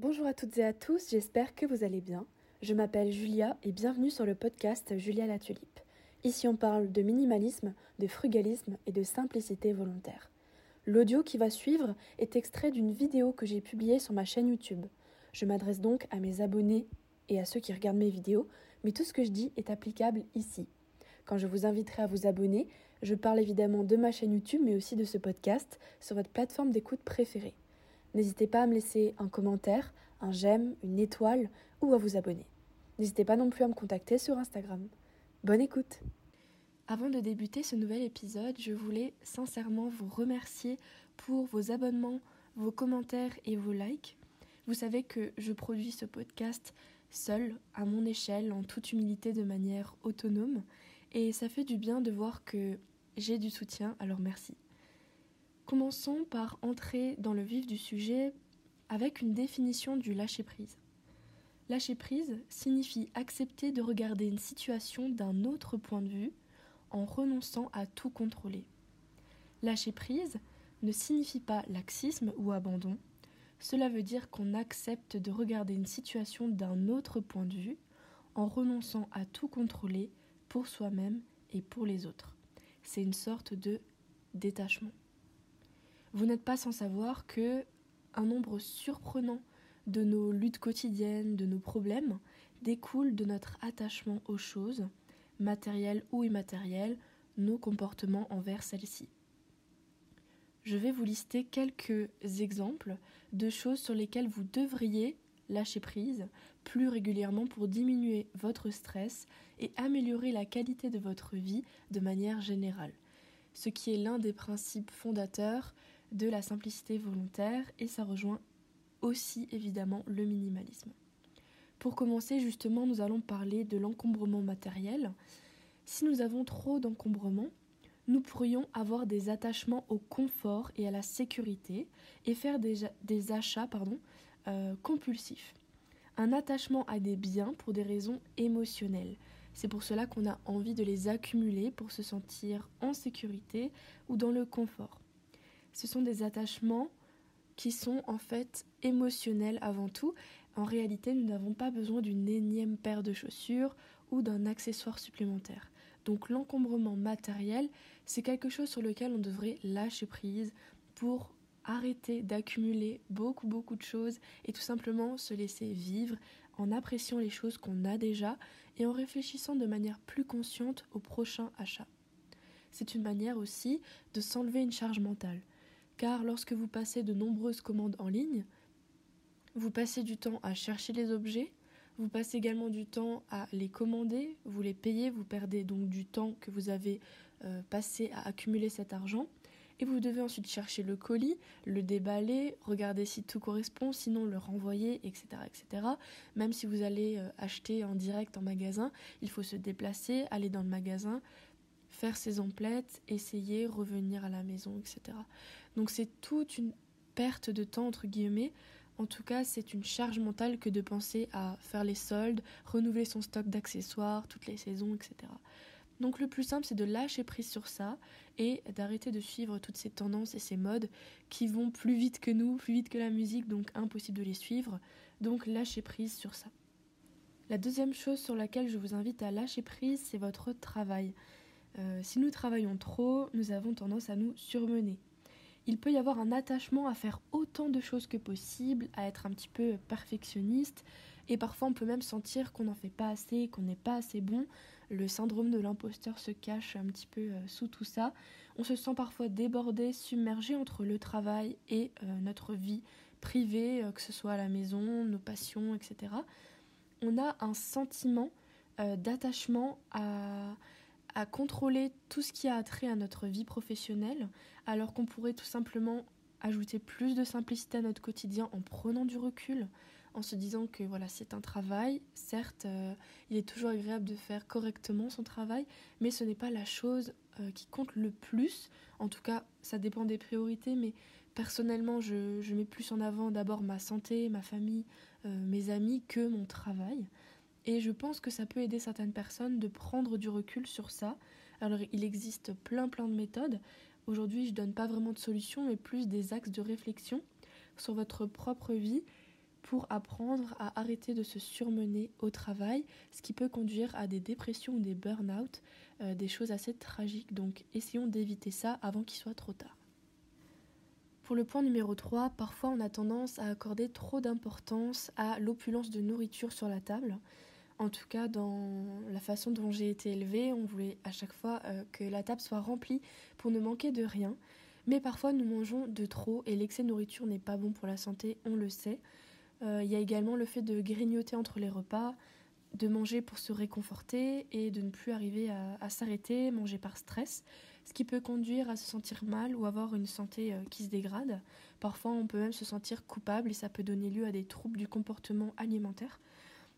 Bonjour à toutes et à tous, j'espère que vous allez bien. Je m'appelle Julia et bienvenue sur le podcast Julia la Tulipe. Ici on parle de minimalisme, de frugalisme et de simplicité volontaire. L'audio qui va suivre est extrait d'une vidéo que j'ai publiée sur ma chaîne YouTube. Je m'adresse donc à mes abonnés et à ceux qui regardent mes vidéos, mais tout ce que je dis est applicable ici. Quand je vous inviterai à vous abonner, je parle évidemment de ma chaîne YouTube, mais aussi de ce podcast sur votre plateforme d'écoute préférée. N'hésitez pas à me laisser un commentaire, un j'aime, une étoile ou à vous abonner. N'hésitez pas non plus à me contacter sur Instagram. Bonne écoute Avant de débuter ce nouvel épisode, je voulais sincèrement vous remercier pour vos abonnements, vos commentaires et vos likes. Vous savez que je produis ce podcast seul, à mon échelle, en toute humilité, de manière autonome, et ça fait du bien de voir que j'ai du soutien, alors merci. Commençons par entrer dans le vif du sujet avec une définition du lâcher-prise. Lâcher-prise signifie accepter de regarder une situation d'un autre point de vue en renonçant à tout contrôler. Lâcher-prise ne signifie pas laxisme ou abandon, cela veut dire qu'on accepte de regarder une situation d'un autre point de vue en renonçant à tout contrôler pour soi-même et pour les autres. C'est une sorte de détachement. Vous n'êtes pas sans savoir que un nombre surprenant de nos luttes quotidiennes, de nos problèmes, découle de notre attachement aux choses, matérielles ou immatérielles, nos comportements envers celles-ci. Je vais vous lister quelques exemples de choses sur lesquelles vous devriez lâcher prise plus régulièrement pour diminuer votre stress et améliorer la qualité de votre vie de manière générale, ce qui est l'un des principes fondateurs de la simplicité volontaire et ça rejoint aussi évidemment le minimalisme. Pour commencer justement nous allons parler de l'encombrement matériel. Si nous avons trop d'encombrement, nous pourrions avoir des attachements au confort et à la sécurité et faire des, achats euh, compulsifs. Un attachement à des biens pour des raisons émotionnelles. C'est pour cela qu'on a envie de les accumuler pour se sentir en sécurité ou dans le confort ce sont des attachements qui sont en fait émotionnels avant tout. En réalité, nous n'avons pas besoin d'une énième paire de chaussures ou d'un accessoire supplémentaire. Donc l'encombrement matériel, c'est quelque chose sur lequel on devrait lâcher prise pour arrêter d'accumuler beaucoup beaucoup de choses et tout simplement se laisser vivre en appréciant les choses qu'on a déjà et en réfléchissant de manière plus consciente au prochain achat. C'est une manière aussi de s'enlever une charge mentale car lorsque vous passez de nombreuses commandes en ligne, vous passez du temps à chercher les objets, vous passez également du temps à les commander, vous les payez, vous perdez donc du temps que vous avez euh, passé à accumuler cet argent, et vous devez ensuite chercher le colis, le déballer, regarder si tout correspond, sinon le renvoyer, etc. etc. Même si vous allez euh, acheter en direct en magasin, il faut se déplacer, aller dans le magasin, faire ses emplettes, essayer, revenir à la maison, etc. Donc c'est toute une perte de temps, entre guillemets. En tout cas, c'est une charge mentale que de penser à faire les soldes, renouveler son stock d'accessoires, toutes les saisons, etc. Donc le plus simple, c'est de lâcher prise sur ça et d'arrêter de suivre toutes ces tendances et ces modes qui vont plus vite que nous, plus vite que la musique, donc impossible de les suivre. Donc lâcher prise sur ça. La deuxième chose sur laquelle je vous invite à lâcher prise, c'est votre travail. Euh, si nous travaillons trop, nous avons tendance à nous surmener il peut y avoir un attachement à faire autant de choses que possible, à être un petit peu perfectionniste, et parfois on peut même sentir qu'on n'en fait pas assez, qu'on n'est pas assez bon. Le syndrome de l'imposteur se cache un petit peu euh, sous tout ça. On se sent parfois débordé, submergé entre le travail et euh, notre vie privée, que ce soit à la maison, nos passions, etc. On a un sentiment d'attachement à à contrôler tout ce qui a trait à notre vie professionnelle, alors qu'on pourrait tout simplement ajouter plus de simplicité à notre quotidien en prenant du recul, en se disant que voilà, c'est un travail, certes, euh, il est toujours agréable de faire correctement son travail, mais ce n'est pas la chose euh, qui compte le plus. En tout cas, ça dépend des priorités, mais personnellement, je, mets plus en avant d'abord ma santé, ma famille, euh, mes amis que mon travail. Et je pense que ça peut aider certaines personnes de prendre du recul sur ça. Alors il existe plein plein de méthodes. Aujourd'hui je donne pas vraiment de solutions mais plus des axes de réflexion sur votre propre vie pour apprendre à arrêter de se surmener au travail, ce qui peut conduire à des dépressions ou des burn-out, euh, des choses assez tragiques. Donc essayons d'éviter ça avant qu'il soit trop tard. Pour le point numéro 3, parfois on a tendance à accorder trop d'importance à l'opulence de nourriture sur la table. En tout cas, dans la façon dont j'ai été élevée, on voulait à chaque fois euh, que la table soit remplie pour ne manquer de rien. Mais parfois nous mangeons de trop et l'excès de nourriture n'est pas bon pour la santé, on le sait. Euh, il y a également le fait de grignoter entre les repas, de manger pour se réconforter et de ne plus arriver à, s'arrêter, manger par stress, ce qui peut conduire à se sentir mal ou avoir une santé euh, qui se dégrade. Parfois on peut même se sentir coupable et ça peut donner lieu à des troubles du comportement alimentaire.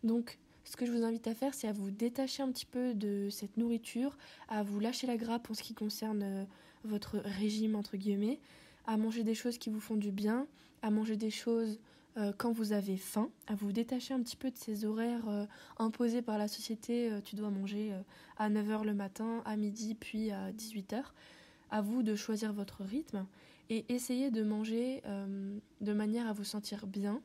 Donc ce que je vous invite à faire, c'est à vous détacher un petit peu de cette nourriture, à vous lâcher la grappe en ce qui concerne euh, votre régime, entre guillemets, à manger des choses qui vous font du bien, à manger des choses euh, quand vous avez faim, à vous détacher un petit peu de ces horaires euh, imposés par la société. tu dois manger à 9h le matin, à midi, puis à 18h. À vous de choisir votre rythme et essayer de manger de manière à vous sentir bien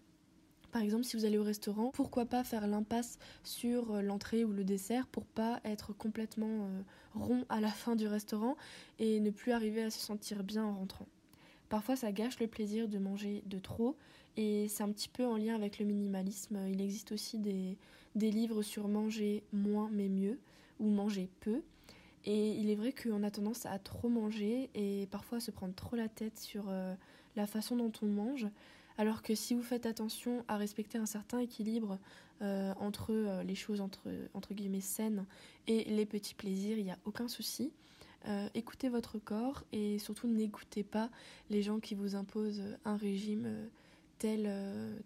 par exemple, si vous allez au restaurant, pourquoi pas faire l'impasse sur euh, l'entrée ou le dessert pour pas être complètement euh, rond à la fin du restaurant et ne plus arriver à se sentir bien en rentrant. Parfois, ça gâche le plaisir de manger de trop et c'est un petit peu en lien avec le minimalisme. Il existe aussi des, livres sur manger moins mais mieux ou manger peu. Et il est vrai qu'on a tendance à trop manger et parfois à se prendre trop la tête sur euh, la façon dont on mange. Alors que si vous faites attention à respecter un certain équilibre euh, entre euh, les choses entre, entre guillemets saines et les petits plaisirs, il n'y a aucun souci. Euh, écoutez votre corps et surtout n'écoutez pas les gens qui vous imposent un régime tel,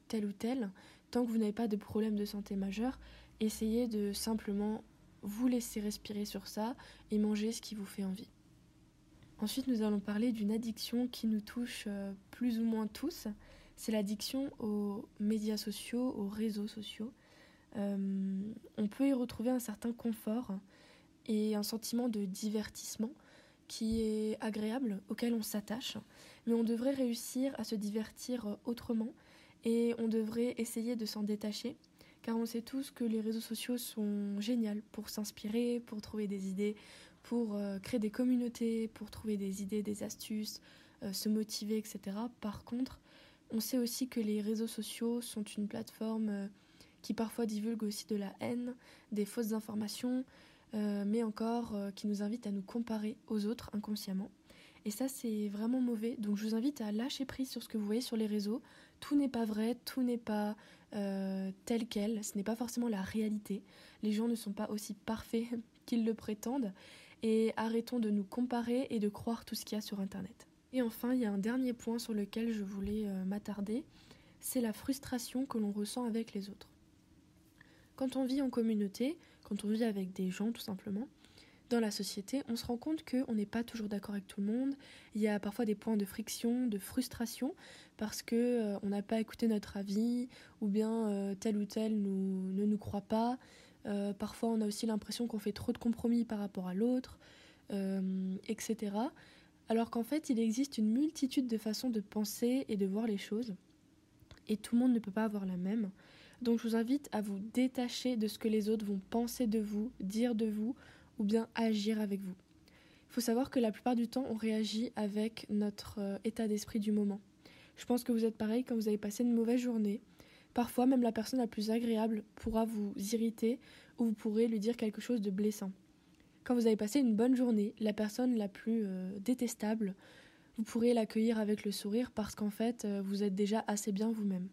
tel ou tel. Tant que vous n'avez pas de problème de santé majeur, essayez de simplement vous laisser respirer sur ça et manger ce qui vous fait envie. Ensuite, nous allons parler d'une addiction qui nous touche plus ou moins tous c'est l'addiction aux médias sociaux, aux réseaux sociaux. Euh, on peut y retrouver un certain confort et un sentiment de divertissement qui est agréable, auquel on s'attache, mais on devrait réussir à se divertir autrement et on devrait essayer de s'en détacher, car on sait tous que les réseaux sociaux sont géniaux pour s'inspirer, pour trouver des idées, pour euh, créer des communautés, pour trouver des idées, des astuces, euh, se motiver, etc. Par contre, on sait aussi que les réseaux sociaux sont une plateforme euh, qui parfois divulgue aussi de la haine, des fausses informations, euh, mais encore euh, qui nous invite à nous comparer aux autres inconsciemment. Et ça, c'est vraiment mauvais. Donc, je vous invite à lâcher prise sur ce que vous voyez sur les réseaux. Tout n'est pas vrai, tout n'est pas tel quel, ce n'est pas forcément la réalité. Les gens ne sont pas aussi parfaits qu'ils le prétendent. Et arrêtons de nous comparer et de croire tout ce qu'il y a sur Internet. Et enfin, il y a un dernier point sur lequel je voulais euh, m'attarder, c'est la frustration que l'on ressent avec les autres. Quand on vit en communauté, quand on vit avec des gens tout simplement, dans la société, on se rend compte qu'on n'est pas toujours d'accord avec tout le monde. Il y a parfois des points de friction, de frustration, parce que euh, on n'a pas écouté notre avis, ou bien euh, tel ou tel ne nous croit pas. parfois, on a aussi l'impression qu'on fait trop de compromis par rapport à l'autre, etc alors qu'en fait il existe une multitude de façons de penser et de voir les choses, et tout le monde ne peut pas avoir la même. Donc je vous invite à vous détacher de ce que les autres vont penser de vous, dire de vous, ou bien agir avec vous. Il faut savoir que la plupart du temps on réagit avec notre euh, état d'esprit du moment. Je pense que vous êtes pareil quand vous avez passé une mauvaise journée. Parfois même la personne la plus agréable pourra vous irriter ou vous pourrez lui dire quelque chose de blessant. Quand vous avez passé une bonne journée, la personne la plus euh, détestable, vous pourrez l'accueillir avec le sourire parce qu'en fait, euh, vous êtes déjà assez bien vous-même.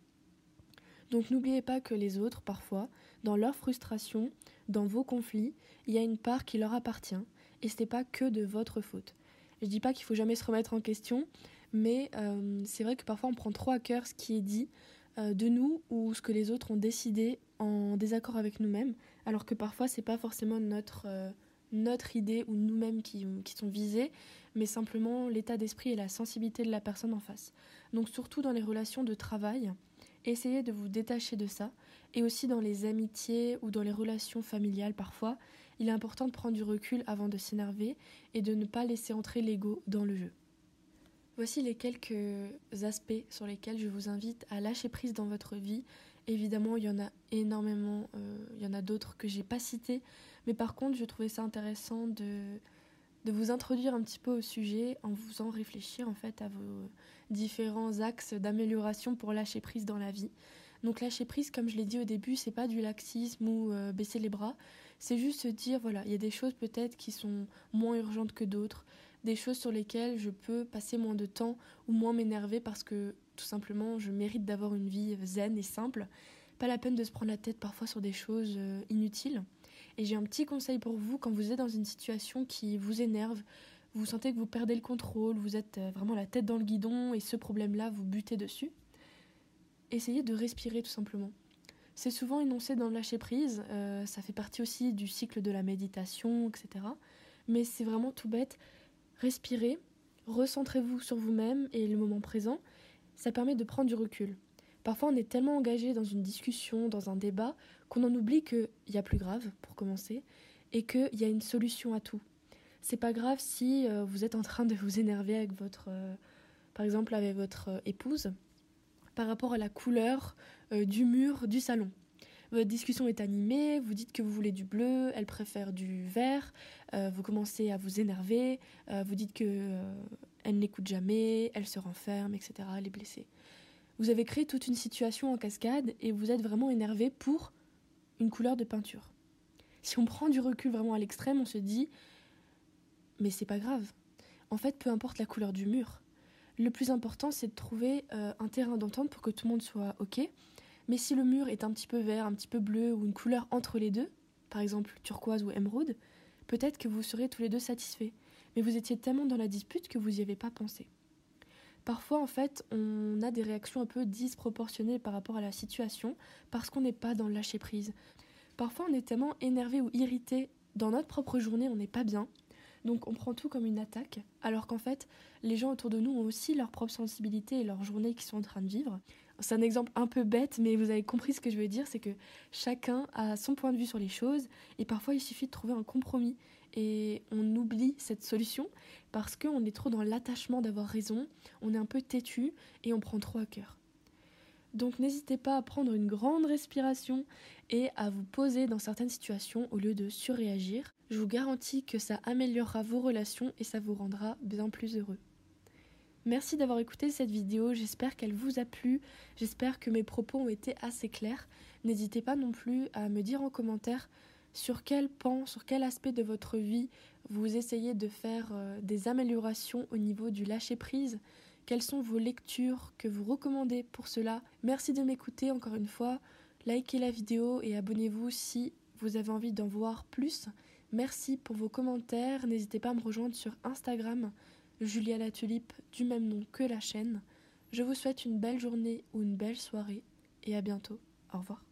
Donc n'oubliez pas que les autres, parfois, dans leur frustration, dans vos conflits, il y a une part qui leur appartient et ce n'est pas que de votre faute. Je dis pas qu'il faut jamais se remettre en question, mais euh, c'est vrai que parfois on prend trop à cœur ce qui est dit de nous ou ce que les autres ont décidé en désaccord avec nous-mêmes, alors que parfois c'est pas forcément notre notre idée ou nous-mêmes qui, sont visés, mais simplement l'état d'esprit et la sensibilité de la personne en face. Donc surtout dans les relations de travail, essayez de vous détacher de ça, et aussi dans les amitiés ou dans les relations familiales parfois, il est important de prendre du recul avant de s'énerver et de ne pas laisser entrer l'ego dans le jeu. Voici les quelques aspects sur lesquels je vous invite à lâcher prise dans votre vie. Évidemment, il y en a énormément, euh, il y en a d'autres que j'ai pas cités, mais par contre, je trouvais ça intéressant de, de vous introduire un petit peu au sujet en vous en réfléchir en fait à vos différents axes d'amélioration pour lâcher prise dans la vie. Donc lâcher prise, comme je l'ai dit au début, c'est pas du laxisme ou euh, baisser les bras, c'est juste se dire voilà, il y a des choses peut-être qui sont moins urgentes que d'autres des choses sur lesquelles je peux passer moins de temps ou moins m'énerver parce que tout simplement je mérite d'avoir une vie zen et simple. Pas la peine de se prendre la tête parfois sur des choses euh, inutiles. Et j'ai un petit conseil pour vous quand vous êtes dans une situation qui vous énerve, vous sentez que vous perdez le contrôle, vous êtes euh, vraiment la tête dans le guidon et ce problème-là vous butez dessus. Essayez de respirer tout simplement. C'est souvent énoncé dans le lâcher prise, euh, ça fait partie aussi du cycle de la méditation, etc. Mais c'est vraiment tout bête respirez, recentrez-vous sur vous-même et le moment présent. Ça permet de prendre du recul. Parfois, on est tellement engagé dans une discussion, dans un débat, qu'on en oublie qu'il y a plus grave, pour commencer, et qu'il y a une solution à tout. C'est pas grave si euh, vous êtes en train de vous énerver avec votre, euh, par exemple, avec votre euh, épouse, par rapport à la couleur du mur du salon votre discussion est animée, vous dites que vous voulez du bleu, elle préfère du vert, vous commencez à vous énerver, vous dites que elle n'écoute jamais, elle se renferme, etc. Elle est blessée. Vous avez créé toute une situation en cascade et vous êtes vraiment énervé pour une couleur de peinture. Si on prend du recul vraiment à l'extrême, on se dit mais c'est pas grave. En fait, peu importe la couleur du mur. Le plus important, c'est de trouver un terrain d'entente pour que tout le monde soit OK mais si le mur est un petit peu vert, un petit peu bleu ou une couleur entre les deux, par exemple turquoise ou émeraude, peut-être que vous serez tous les deux satisfaits. Mais vous étiez tellement dans la dispute que vous n'y avez pas pensé. Parfois, en fait, on a des réactions un peu disproportionnées par rapport à la situation parce qu'on n'est pas dans le lâcher prise. Parfois, on est tellement énervé ou irrité dans notre propre journée, on n'est pas bien. Donc, on prend tout comme une attaque, alors qu'en fait, les gens autour de nous ont aussi leur propre sensibilité et leur journée qu'ils sont en train de vivre. C'est un exemple un peu bête, mais vous avez compris ce que je veux dire, c'est que chacun a son point de vue sur les choses, et parfois il suffit de trouver un compromis, et on oublie cette solution parce qu'on est trop dans l'attachement d'avoir raison, on est un peu têtu, et on prend trop à cœur. Donc n'hésitez pas à prendre une grande respiration et à vous poser dans certaines situations au lieu de surréagir. Je vous garantis que ça améliorera vos relations et ça vous rendra bien plus heureux. Merci d'avoir écouté cette vidéo, j'espère qu'elle vous a plu, j'espère que mes propos ont été assez clairs. N'hésitez pas non plus à me dire en commentaire sur quel pan, sur quel aspect de votre vie vous essayez de faire euh, des améliorations au niveau du lâcher-prise, quelles sont vos lectures que vous recommandez pour cela? Merci de m'écouter encore une fois, likez la vidéo et abonnez-vous si vous avez envie d'en voir plus. Merci pour vos commentaires, n'hésitez pas à me rejoindre sur Instagram Julia la Tulipe, du même nom que la chaîne. Je vous souhaite une belle journée ou une belle soirée et à bientôt. Au revoir.